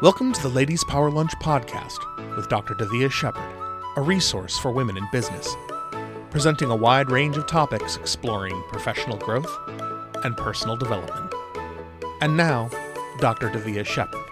Welcome to the Ladies Power Lunch podcast with Dr. Davia Shepard, a resource for women in business, presenting a wide range of topics exploring professional growth and personal development. And now, Dr. Davia Shepard.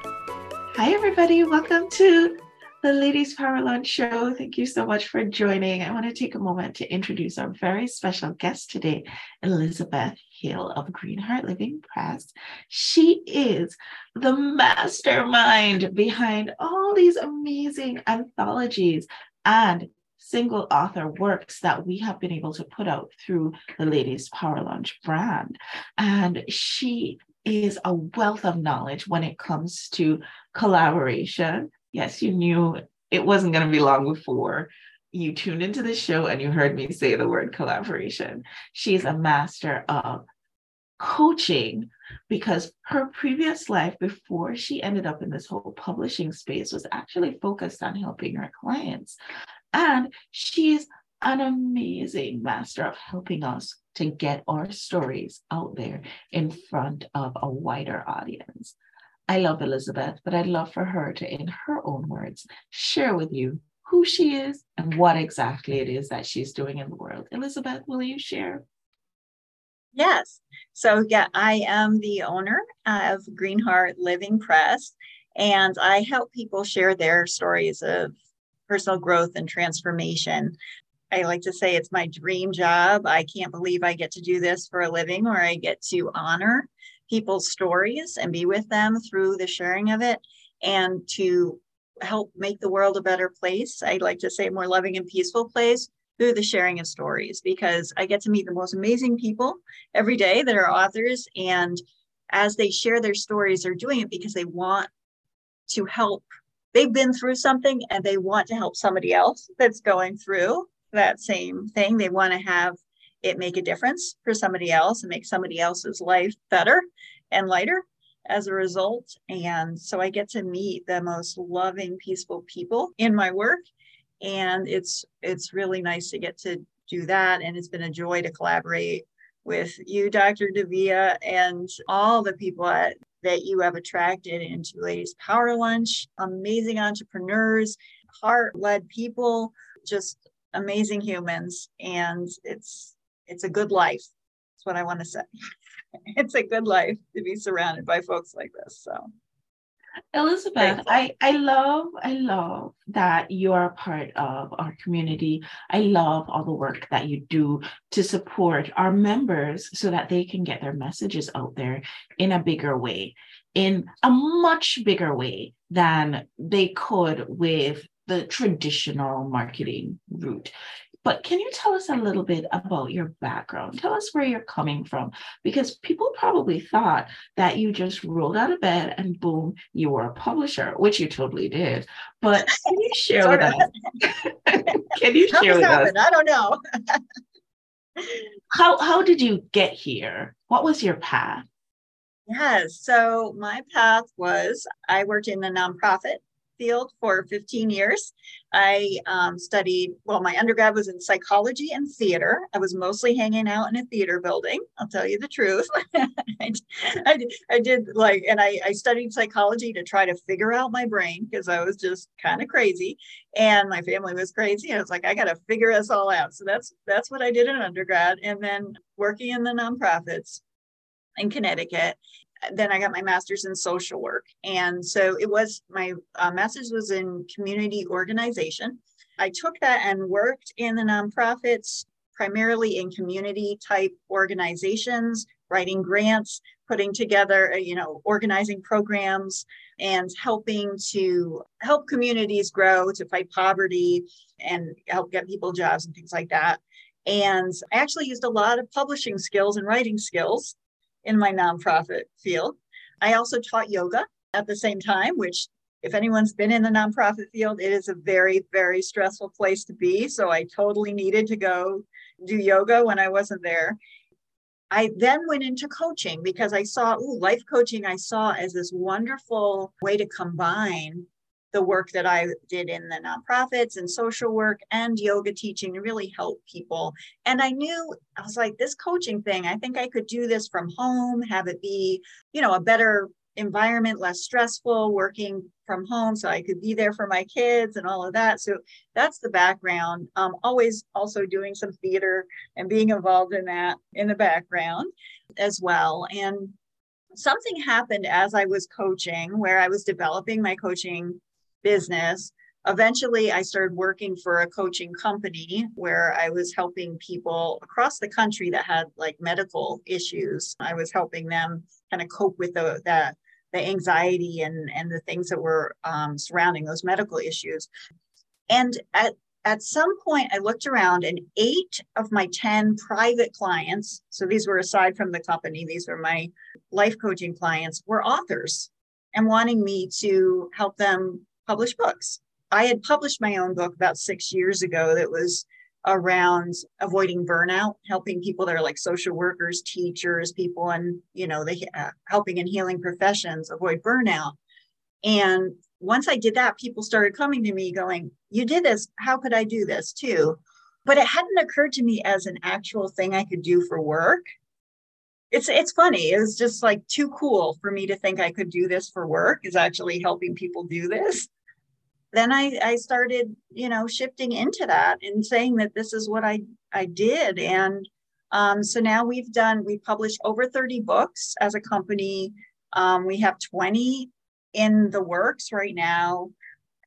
Hi, everybody. Welcome to the Ladies Power Lunch Show. Thank you so much for joining. I want to take a moment to introduce our very special guest today, Elizabeth Hill of Greenheart Living Press. She is the mastermind behind all these amazing anthologies and single author works that we have been able to put out through the Ladies Power Lunch brand. And she is a wealth of knowledge when it comes to collaboration. Yes, you knew it wasn't going to be long before you tuned into the show and you heard me say the word collaboration. She's a master of coaching because her previous life before she ended up in this whole publishing space was actually focused on helping her clients. And she's an amazing master of helping us to get our stories out there in front of a wider audience. I love Elizabeth, but I'd love for her to, in her own words, share with you who she is and what exactly it is that she's doing in the world. Elizabeth, will you share? Yes. So, yeah, I am the owner of Greenheart Living Press, and I help people share their stories of personal growth and transformation. I like to say it's my dream job. I can't believe I get to do this for a living, or I get to honor people's stories and be with them through the sharing of it and to help make the world a better place. I'd like to say more loving and peaceful place through the sharing of stories because I get to meet the most amazing people every day that are authors. And as they share their stories, they're doing it because they want to help. They've been through something and they want to help somebody else that's going through that same thing. They want to have it make a difference for somebody else and make somebody else's life better and lighter as a result. And so I get to meet the most loving, peaceful people in my work. And it's it's really nice to get to do that. And it's been a joy to collaborate with you dr davia and all the people at, that you have attracted into ladies power lunch. Amazing entrepreneurs heart-led people just amazing humans. And it's it's a good life that's what i want to say it's a good life to be surrounded by folks like this so Elizabeth, I, I love, I love that you are a part of our community. I love all the work that you do to support our members so that they can get their messages out there in a bigger way, in a much bigger way than they could with the traditional marketing route. But can you tell us a little bit about your background? Tell us where you're coming from, because people probably thought that you just rolled out of bed and boom, you were a publisher, which you totally did. But can you share with us? can you share with us? I don't know. how how did you get here? What was your path? Yes. So my path was I worked in the nonprofit field for 15 years. I um, studied, well, my undergrad was in psychology and theater. I was mostly hanging out in a theater building. I'll tell you the truth. I, I, I, did like, and I, I studied psychology to try to figure out my brain because I was just kind of crazy and my family was crazy. I was like, I got to figure this all out. So that's, that's what I did in undergrad. And then working in the nonprofits in Connecticut then I got my master's in social work. And so it was my uh, master's was in community organization. I took that and worked in the nonprofits, primarily in community type organizations, writing grants, putting together, uh, you know, organizing programs and helping to help communities grow, to fight poverty and help get people jobs and things like that. And I actually used a lot of publishing skills and writing skills in my nonprofit field. I also taught yoga at the same time, which, if anyone's been in the nonprofit field, it is a very, very stressful place to be. So I totally needed to go do yoga when I wasn't there. I then went into coaching because I saw ooh, life coaching, I saw as this wonderful way to combine the work that I did in the nonprofits and social work and yoga teaching to really help people. And I knew I was like, this coaching thing, I think I could do this from home, have it be, you know, a better environment less stressful working from home so i could be there for my kids and all of that. So that's the background. Um, always also doing some theater and being involved in that in the background as well. And something happened as i was coaching where i was developing my coaching business. Eventually i started working for a coaching company where i was helping people across the country that had like medical issues. I was helping them kind of cope with the, that the anxiety and and the things that were um, surrounding those medical issues. And at at some point i looked around and eight of my 10 private clients so these were aside from the company these were my life coaching clients were authors and wanting me to help them publish books i had published my own book about six years ago that was around avoiding burnout, helping people that are like social workers, teachers, people, in, you know, the uh, helping and healing professions avoid burnout. And once I did that, people started coming to me going, "You did this. How could I do this too?" But it hadn't occurred to me as an actual thing I could do for work. It's it's funny. It was just like too cool for me to think I could do this for work. Is actually helping people do this then I, I started, you know, shifting into that and saying that this is what I, I did. And um, so now we've done, we published over 30 books as a company. Um, we have 20 in the works right now.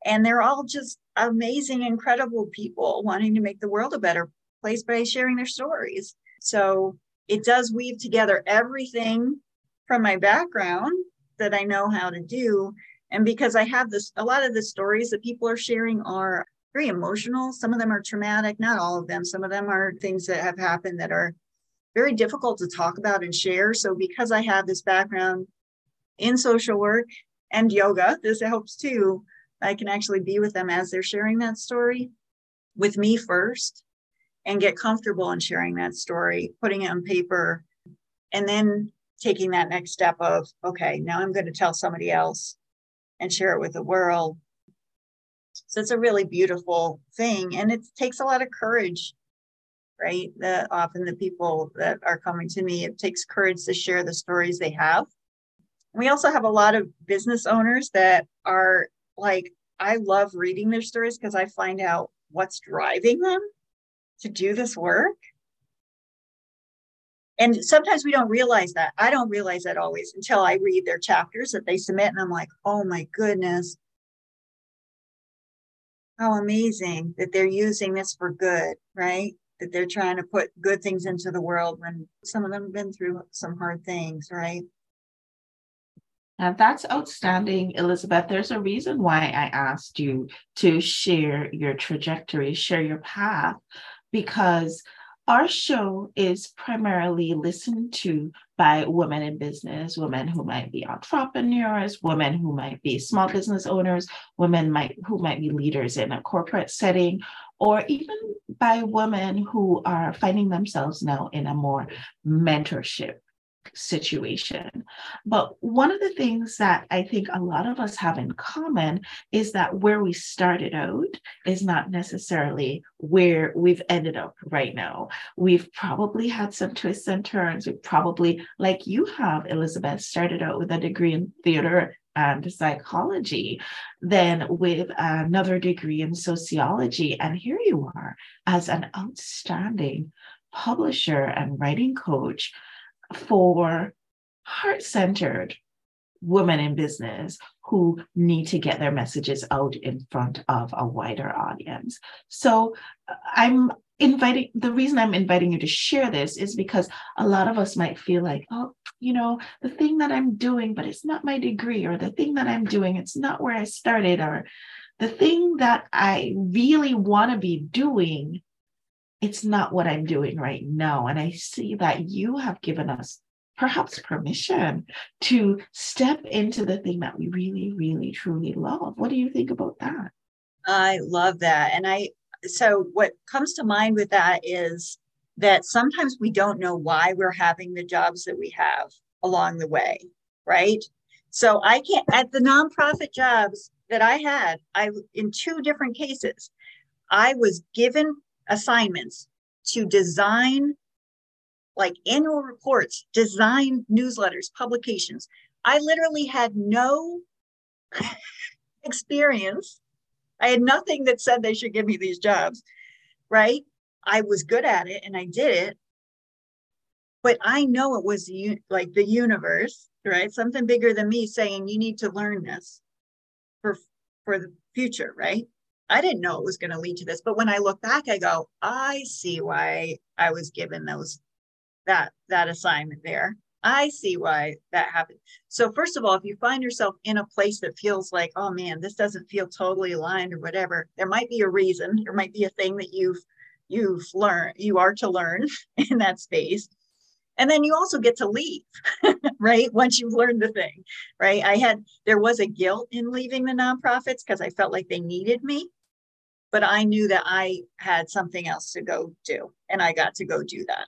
And they're all just amazing, incredible people wanting to make the world a better place by sharing their stories. So it does weave together everything from my background that I know how to do and because I have this, a lot of the stories that people are sharing are very emotional. Some of them are traumatic, not all of them. Some of them are things that have happened that are very difficult to talk about and share. So, because I have this background in social work and yoga, this helps too. I can actually be with them as they're sharing that story with me first and get comfortable in sharing that story, putting it on paper, and then taking that next step of, okay, now I'm going to tell somebody else and share it with the world. So it's a really beautiful thing. And it takes a lot of courage, right? That often the people that are coming to me, it takes courage to share the stories they have. We also have a lot of business owners that are like, I love reading their stories because I find out what's driving them to do this work. And sometimes we don't realize that. I don't realize that always until I read their chapters that they submit. And I'm like, oh my goodness. How amazing that they're using this for good, right? That they're trying to put good things into the world when some of them have been through some hard things, right? And that's outstanding, Elizabeth. There's a reason why I asked you to share your trajectory, share your path, because our show is primarily listened to by women in business, women who might be entrepreneurs, women who might be small business owners, women might who might be leaders in a corporate setting, or even by women who are finding themselves now in a more mentorship situation. But one of the things that I think a lot of us have in common is that where we started out is not necessarily where we've ended up right now. We've probably had some twists and turns. We probably, like you have, Elizabeth, started out with a degree in theater and psychology, then with another degree in sociology. And here you are as an outstanding publisher and writing coach for heart centered women in business who need to get their messages out in front of a wider audience. So uh, I'm inviting the reason I'm inviting you to share this is because a lot of us might feel like, oh, you know, the thing that I'm doing, but it's not my degree, or the thing that I'm doing, it's not where I started, or the thing that I really want to be doing it's not what I'm doing right now. And I see that you have given us perhaps permission to step into the thing that we really, really, truly love. What do you think about that? I love that. And I, so what comes to mind with that is that sometimes we don't know why we're having the jobs that we have along the way, right? So I can't, at the nonprofit jobs that I had, I, in two different cases, I was given assignments to design like annual reports, design newsletters, publications, I literally had no experience. I had nothing that said they should give me these jobs, right? I was good at it and I did it. But I know it was like the universe, right? Something bigger than me saying you need to learn this for for the future, right? I didn't know it was going to lead to this, but when I look back, I go, I see why I was given those that that assignment there. I see why that happened. So first of all, if you find yourself in a place that feels like, oh man, this doesn't feel totally aligned or whatever, there might be a reason. There might be a thing that you've you've learned, you are to learn in that space. And then you also get to leave, right? Once you've learned the thing, right? I had there was a guilt in leaving the nonprofits because I felt like they needed me but I knew that I had something else to go do and I got to go do that.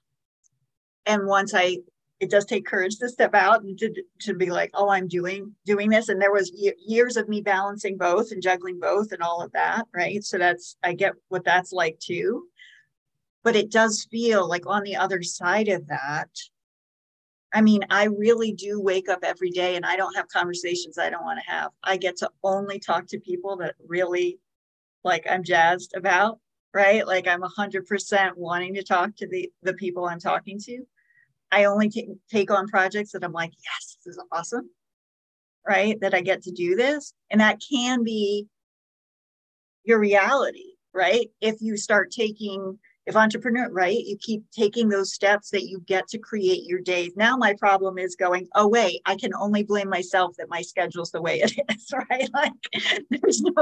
And once I it does take courage to step out and to, to be like, oh, I'm doing doing this. And there was years of me balancing both and juggling both and all of that, right? So that's I get what that's like too. But it does feel like on the other side of that, I mean, I really do wake up every day and I don't have conversations I don't want to have. I get to only talk to people that really like I'm jazzed about, right? Like I'm 100% wanting to talk to the, the people I'm talking to. I only t- take on projects that I'm like, yes, this is awesome, right? That I get to do this. And that can be your reality, right? If you start taking if entrepreneur right? You keep taking those steps that you get to create your days. Now my problem is going oh wait i can only blame myself that my schedule's the way it is right? Like there's no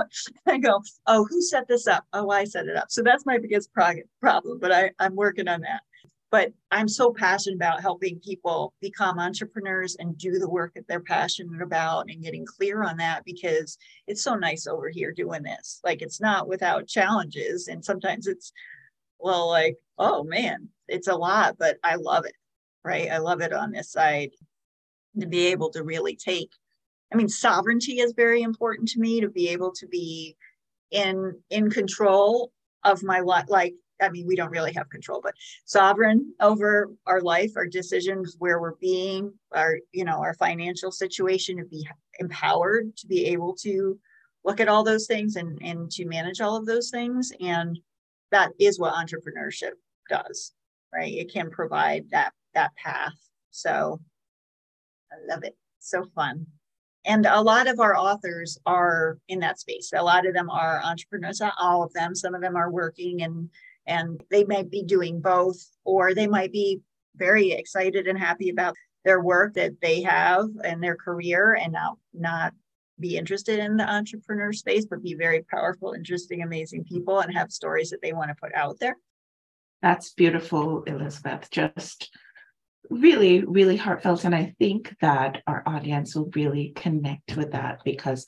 i go oh who set this up? Oh i set it up. So that's my biggest problem but I, i'm working on that. But i'm so passionate about helping people become entrepreneurs and do the work that they're passionate about and getting clear on that because it's so nice over here doing this. Like it's not without challenges and sometimes it's well, like, oh man, it's a lot, but I love it, right? I love it on this side to be able to really take. I mean, sovereignty is very important to me to be able to be in in control of my life. Like, I mean, we don't really have control, but sovereign over our life, our decisions, where we're being, our you know, our financial situation, to be empowered to be able to look at all those things and and to manage all of those things and that is what entrepreneurship does right? It can provide that that path. So i love it. So fun. And a lot of our authors are in that space. A lot of them are entrepreneurs not all of them. Some of them are working and and they might be doing both or they might be very excited and happy about their work that they have and their career and not not be interested in the entrepreneur space, but be very powerful, interesting, amazing people and have stories that they want to put out there. That's beautiful, Elizabeth. Just really, really heartfelt. And I think that our audience will really connect with that because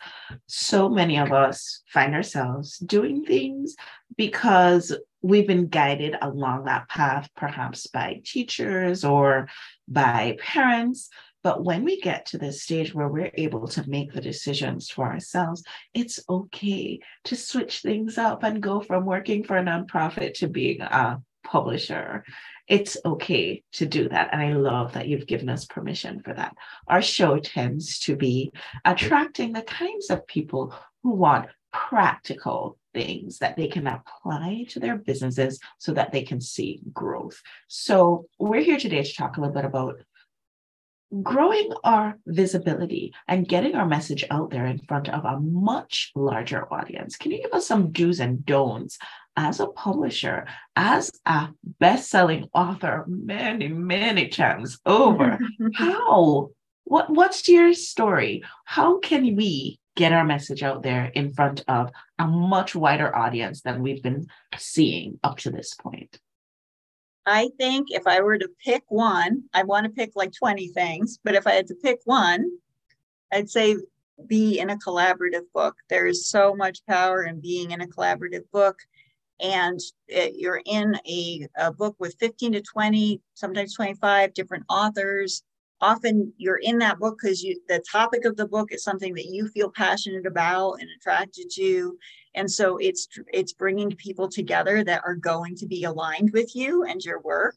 so many of us find ourselves doing things because we've been guided along that path, perhaps by teachers or by parents but when we get to this stage where we're able to make the decisions for ourselves, it's okay to switch things up and go from working for a nonprofit to being a publisher. It's okay to do that. And I love that you've given us permission for that. Our show tends to be attracting the kinds of people who want practical things that they can apply to their businesses so that they can see growth. So, we're here today to talk a little bit about growing our visibility and getting our message out there in front of a much larger audience. Can you give us some do's and don'ts as a publisher, as a best-selling author many, many times over? how? What, what's your story? How can we get our message out there in front of a much wider audience than we've been seeing up to this point? I think if I were to pick one, I want to pick like 20 things, but if I had to pick one, I'd say be in a collaborative book. There is so much power in being in a collaborative book. And it, you're in a, a book with 15 to 20, sometimes 25 different authors. Often you're in that book because the topic of the book is something that you feel passionate about and attracted to and so it's it's bringing people together that are going to be aligned with you and your work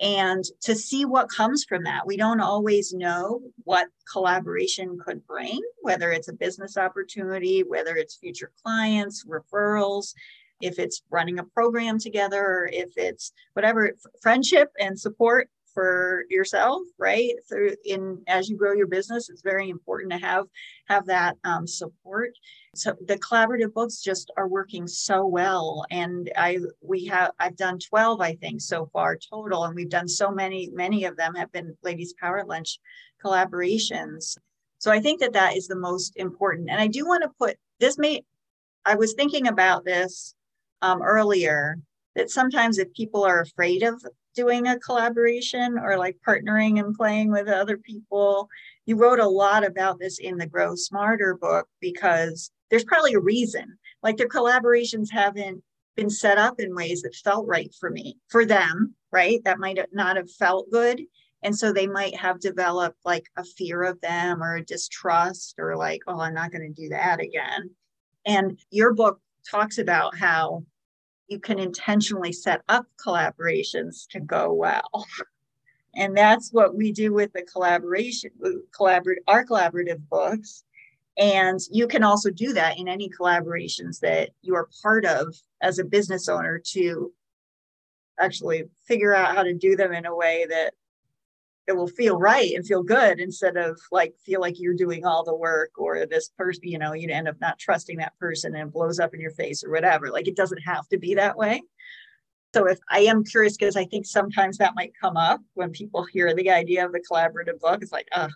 and to see what comes from that. We don't always know what collaboration could bring, whether it's a business opportunity, whether it's future clients, referrals, if it's running a program together, or if it's whatever, friendship and support for yourself right? Through in as you grow your business it's very important to have have that um, support. So the collaborative books just are working so well and i we have i've done 12 i think so far total and we've done so many many of them have been ladies power lunch collaborations. So i think that that is the most important and i do want to put this may i was thinking about this um, earlier that sometimes if people are afraid of doing a collaboration or like partnering and playing with other people. You wrote a lot about this in the Grow Smarter book because there's probably a reason. Like their collaborations haven't been set up in ways that felt right for me, for them, right? That might not have felt good. And so they might have developed like a fear of them or a distrust or like, oh, I'm not going to do that again. And your book talks about how you can intentionally set up collaborations to go well. And that's what we do with the collaboration, collaborate our collaborative books. And you can also do that in any collaborations that you are part of as a business owner to actually figure out how to do them in a way that it will feel right and feel good instead of like feel like you're doing all the work or this person, you know, you end up not trusting that person and blows up in your face or whatever. Like it doesn't have to be that way. So if I am curious, because I think sometimes that might come up when people hear the idea of the collaborative book, it's like, oh,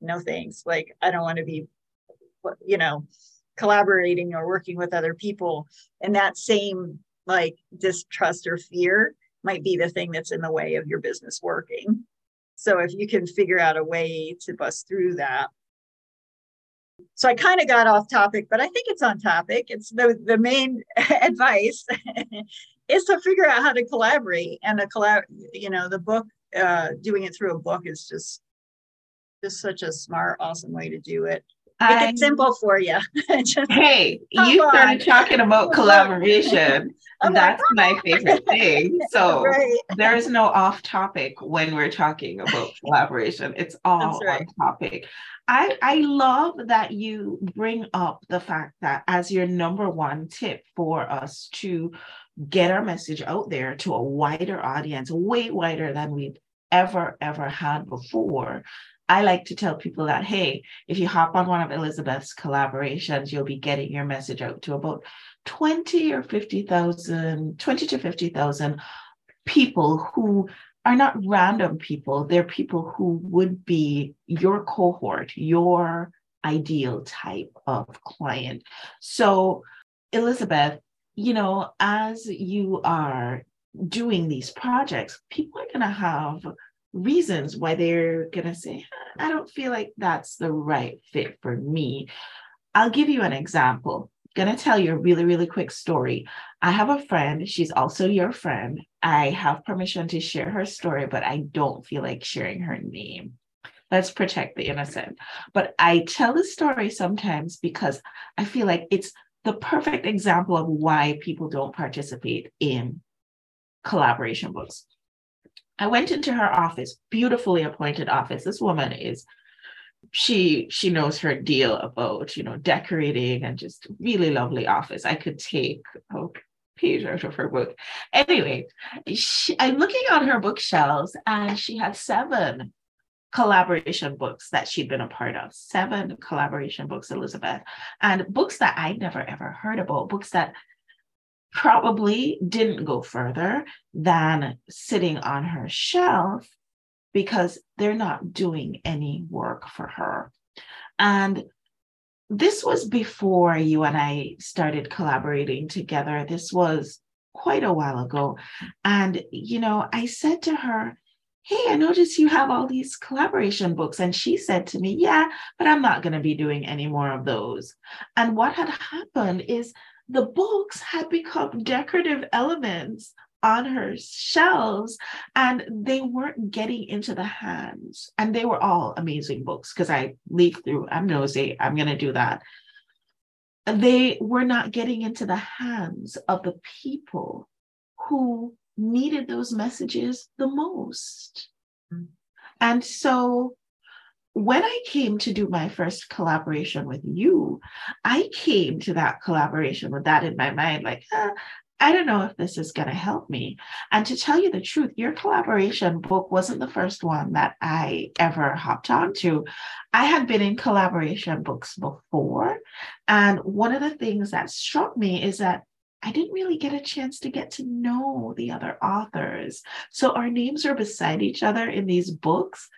no thanks. Like I don't want to be, you know, collaborating or working with other people. And that same like distrust or fear might be the thing that's in the way of your business working. So if you can figure out a way to bust through that. So I kind of got off topic, but I think it's on topic. It's the, the main advice is to figure out how to collaborate and a collab, you know, the book, uh, doing it through a book is just, just such a smart, awesome way to do it. Make it simple for you. Just, hey, you started talking about collaboration. That's my favorite thing. So right. there's no off topic when we're talking about collaboration. It's all right. on topic. I, I love that you bring up the fact that as your number one tip for us to get our message out there to a wider audience, way wider than we've ever, ever had before, I like to tell people that, hey, if you hop on one of Elizabeth's collaborations, you'll be getting your message out to about 20 or 50,000, 20 to 50,000 people who are not random people. They're people who would be your cohort, your ideal type of client. So, Elizabeth, you know, as you are doing these projects, people are going to have reasons why they're going to say, I don't feel like that's the right fit for me. I'll give you an example. I'm going to tell you a really, really quick story. I have a friend. She's also your friend. I have permission to share her story, but I don't feel like sharing her name. Let's protect the innocent. But I tell the story sometimes because I feel like it's the perfect example of why people don't participate in collaboration books. I went into her office, beautifully appointed office. This woman is she she knows her deal about you know decorating and just really lovely office. I could take a page out of her book. Anyway, she, I'm looking on her bookshelves and she had seven collaboration books that she'd been a part of. Seven collaboration books, Elizabeth, and books that I'd never ever heard about. Books that probably didn't go further than sitting on her shelf because they're not doing any work for her. And this was before you and I started collaborating together. This was quite a while ago. And, you know, I said to her, Hey, I noticed you have all these collaboration books. And she said to me, Yeah, but I'm not going to be doing any more of those. And what had happened is the books had become decorative elements on her shelves and they weren't getting into the hands and they were all amazing books because i leaf through i'm nosy i'm going to do that they were not getting into the hands of the people who needed those messages the most. Mm. And so when I came to do my first collaboration with you, I came to that collaboration with that in my mind, like, ah, I don't know if this is going to help me. And to tell you the truth, your collaboration book wasn't the first one that I ever hopped onto. I had been in collaboration books before. And one of the things that struck me is that I didn't really get a chance to get to know the other authors. So our names are beside each other in these books,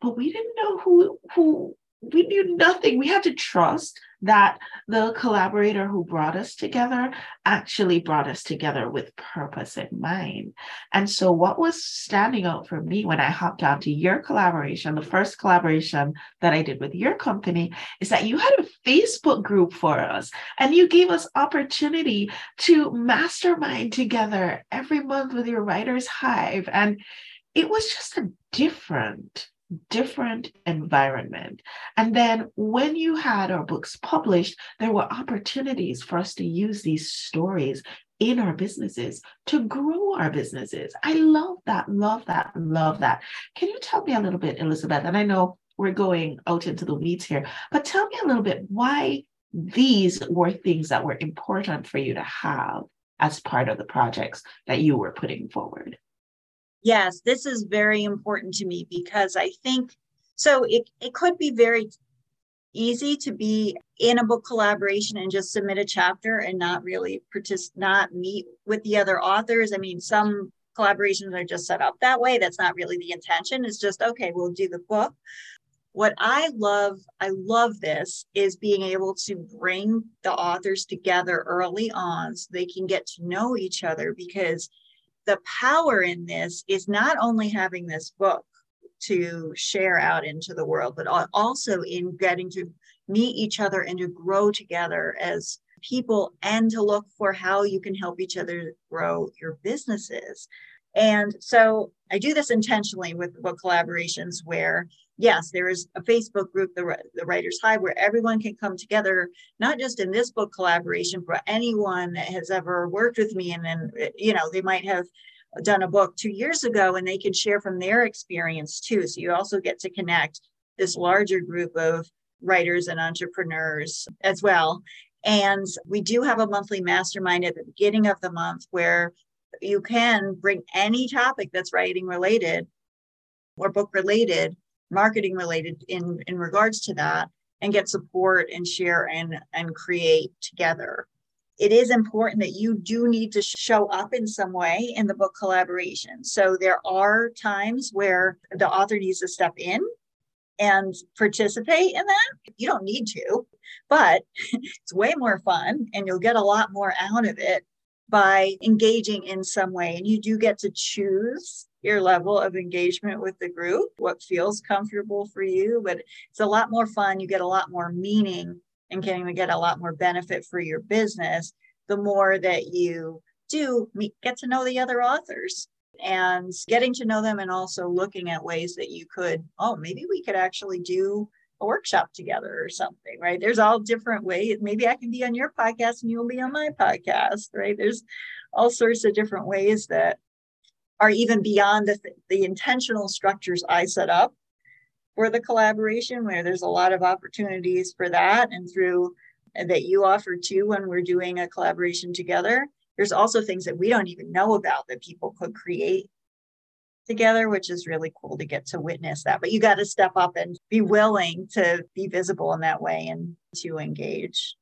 but we didn't know who who we knew nothing. We had to trust that the collaborator who brought us together actually brought us together with purpose in mind. And so, what was standing out for me when I hopped onto your collaboration, the first collaboration that I did with your company, is that you had a Facebook group for us and you gave us opportunity to mastermind together every month with your writer's hive. And it was just a different different environment. And then when you had our books published, there were opportunities for us to use these stories in our businesses to grow our businesses. I love that, love that, love that. Can you tell me a little bit, Elizabeth? And I know we're going out into the weeds here, but tell me a little bit why these were things that were important for you to have as part of the projects that you were putting forward. Yes, this is very important to me because I think so. It, it could be very easy to be in a book collaboration and just submit a chapter and not really participate, not meet with the other authors. I mean, some collaborations are just set up that way. That's not really the intention. It's just, okay, we'll do the book. What I love, I love this, is being able to bring the authors together early on so they can get to know each other because the power in this is not only having this book to share out into the world, but also in getting to meet each other and to grow together as people and to look for how you can help each other grow your businesses. And so I do this intentionally with book collaborations where, yes, there is a Facebook group, the, the Writers Hive, where everyone can come together, not just in this book collaboration, but anyone that has ever worked with me. And then, eh, you know, they might have done a book two years ago and they can share from their experience too. So you also get to connect this larger group of writers and entrepreneurs as well. And we do have a monthly mastermind at the beginning of the month where you can bring any topic that's writing related or book related, marketing related in, in regards to that, and get support and share and, and create together. It is important that you do need to show up in some way in the book collaboration. So there are times where the author needs to step in and participate in that. You don't need to, but it's way more fun and you'll get a lot more out of it by engaging in some way. And you do get to choose your level of engagement with the group, what feels comfortable for you, but it's a lot more fun. You get a lot more meaning and can even get a lot more benefit for your business the more that you do meet, get to know the other authors and getting to know them and also looking at ways that you could oh maybe we could actually do a workshop together or something, right? There's all different ways. Maybe I can be on your podcast and you'll be on my podcast, right? There's all sorts of different ways that are even beyond the, the intentional structures I set up for the collaboration, where there's a lot of opportunities for that. And through that you offer too when we're doing a collaboration together, there's also things that we don't even know about that people could create together, which is really cool to get to witness that. But you got to step up and be willing to be visible in that way and to engage.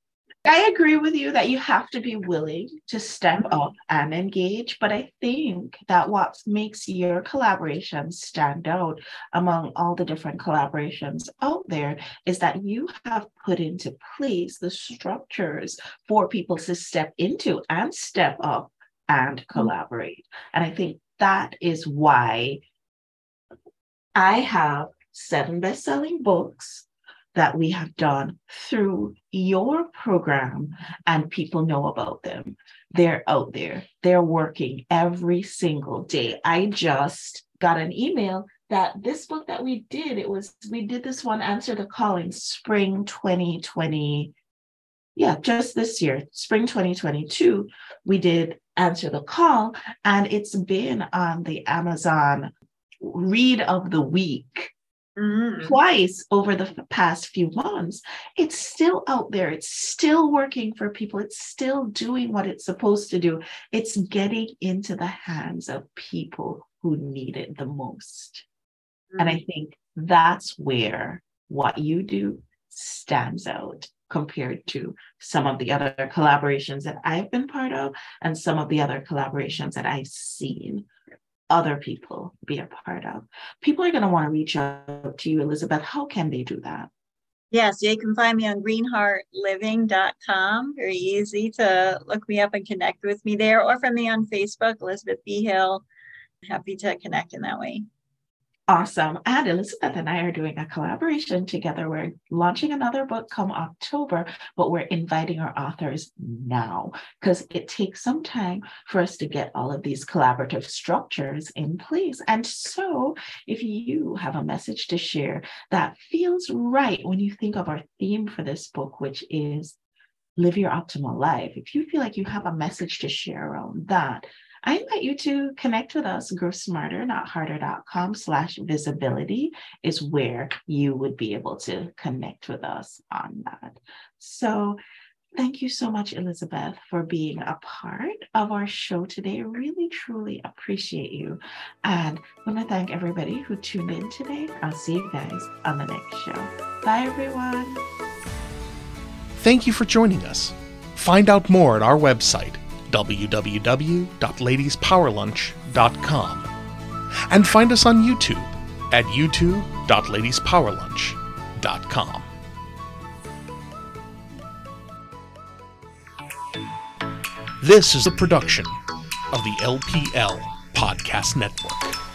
I agree with you that you have to be willing to step up and engage. But I think that what makes your collaboration stand out among all the different collaborations out there is that you have put into place the structures for people to step into and step up and mm-hmm. collaborate. And I think that is why I have seven best selling books that we have done through your program, and people know about them. They're out there, they're working every single day. I just got an email that this book that we did, it was, we did this one, Answer the Calling, spring 2020. Yeah, just this year, spring 2022, we did answer the call. And it's been on the Amazon read of the week mm. twice over the past few months. It's still out there. It's still working for people. It's still doing what it's supposed to do. It's getting into the hands of people who need it the most. Mm. And I mm. think that's where what you do stands out compared to some of the other collaborations that I've been part of and some of the other collaborations that I've seen other people be a part of. People are going to want to reach out to you, Elizabeth. How can they do that? Yes, you can find me on greenheartliving.com. Very easy to look me up and connect with me there, or from me on Facebook, Elizabeth B. Hill. Happy to connect in that way. Awesome. And Elizabeth and I are doing a collaboration together. We're launching another book come October, but we're inviting our authors now because it takes some time for us to get all of these collaborative structures in place. And so, if you have a message to share that feels right when you think of our theme for this book, which is live your optimal life, if you feel like you have a message to share around that, I invite you to connect with us. Grow smarter, not harder.com slash visibility is where you would be able to connect with us on that. So thank you so much, Elizabeth, for being a part of our show today. Really, truly appreciate you. And I want to thank everybody who tuned in today. I'll see you guys on the next show. Bye, everyone. Thank you for joining us. Find out more at our website www.ladiespowerlunch.com. And find us on YouTube at youtube.ladiespowerlunch.com. This is a production of the LPL Podcast Network.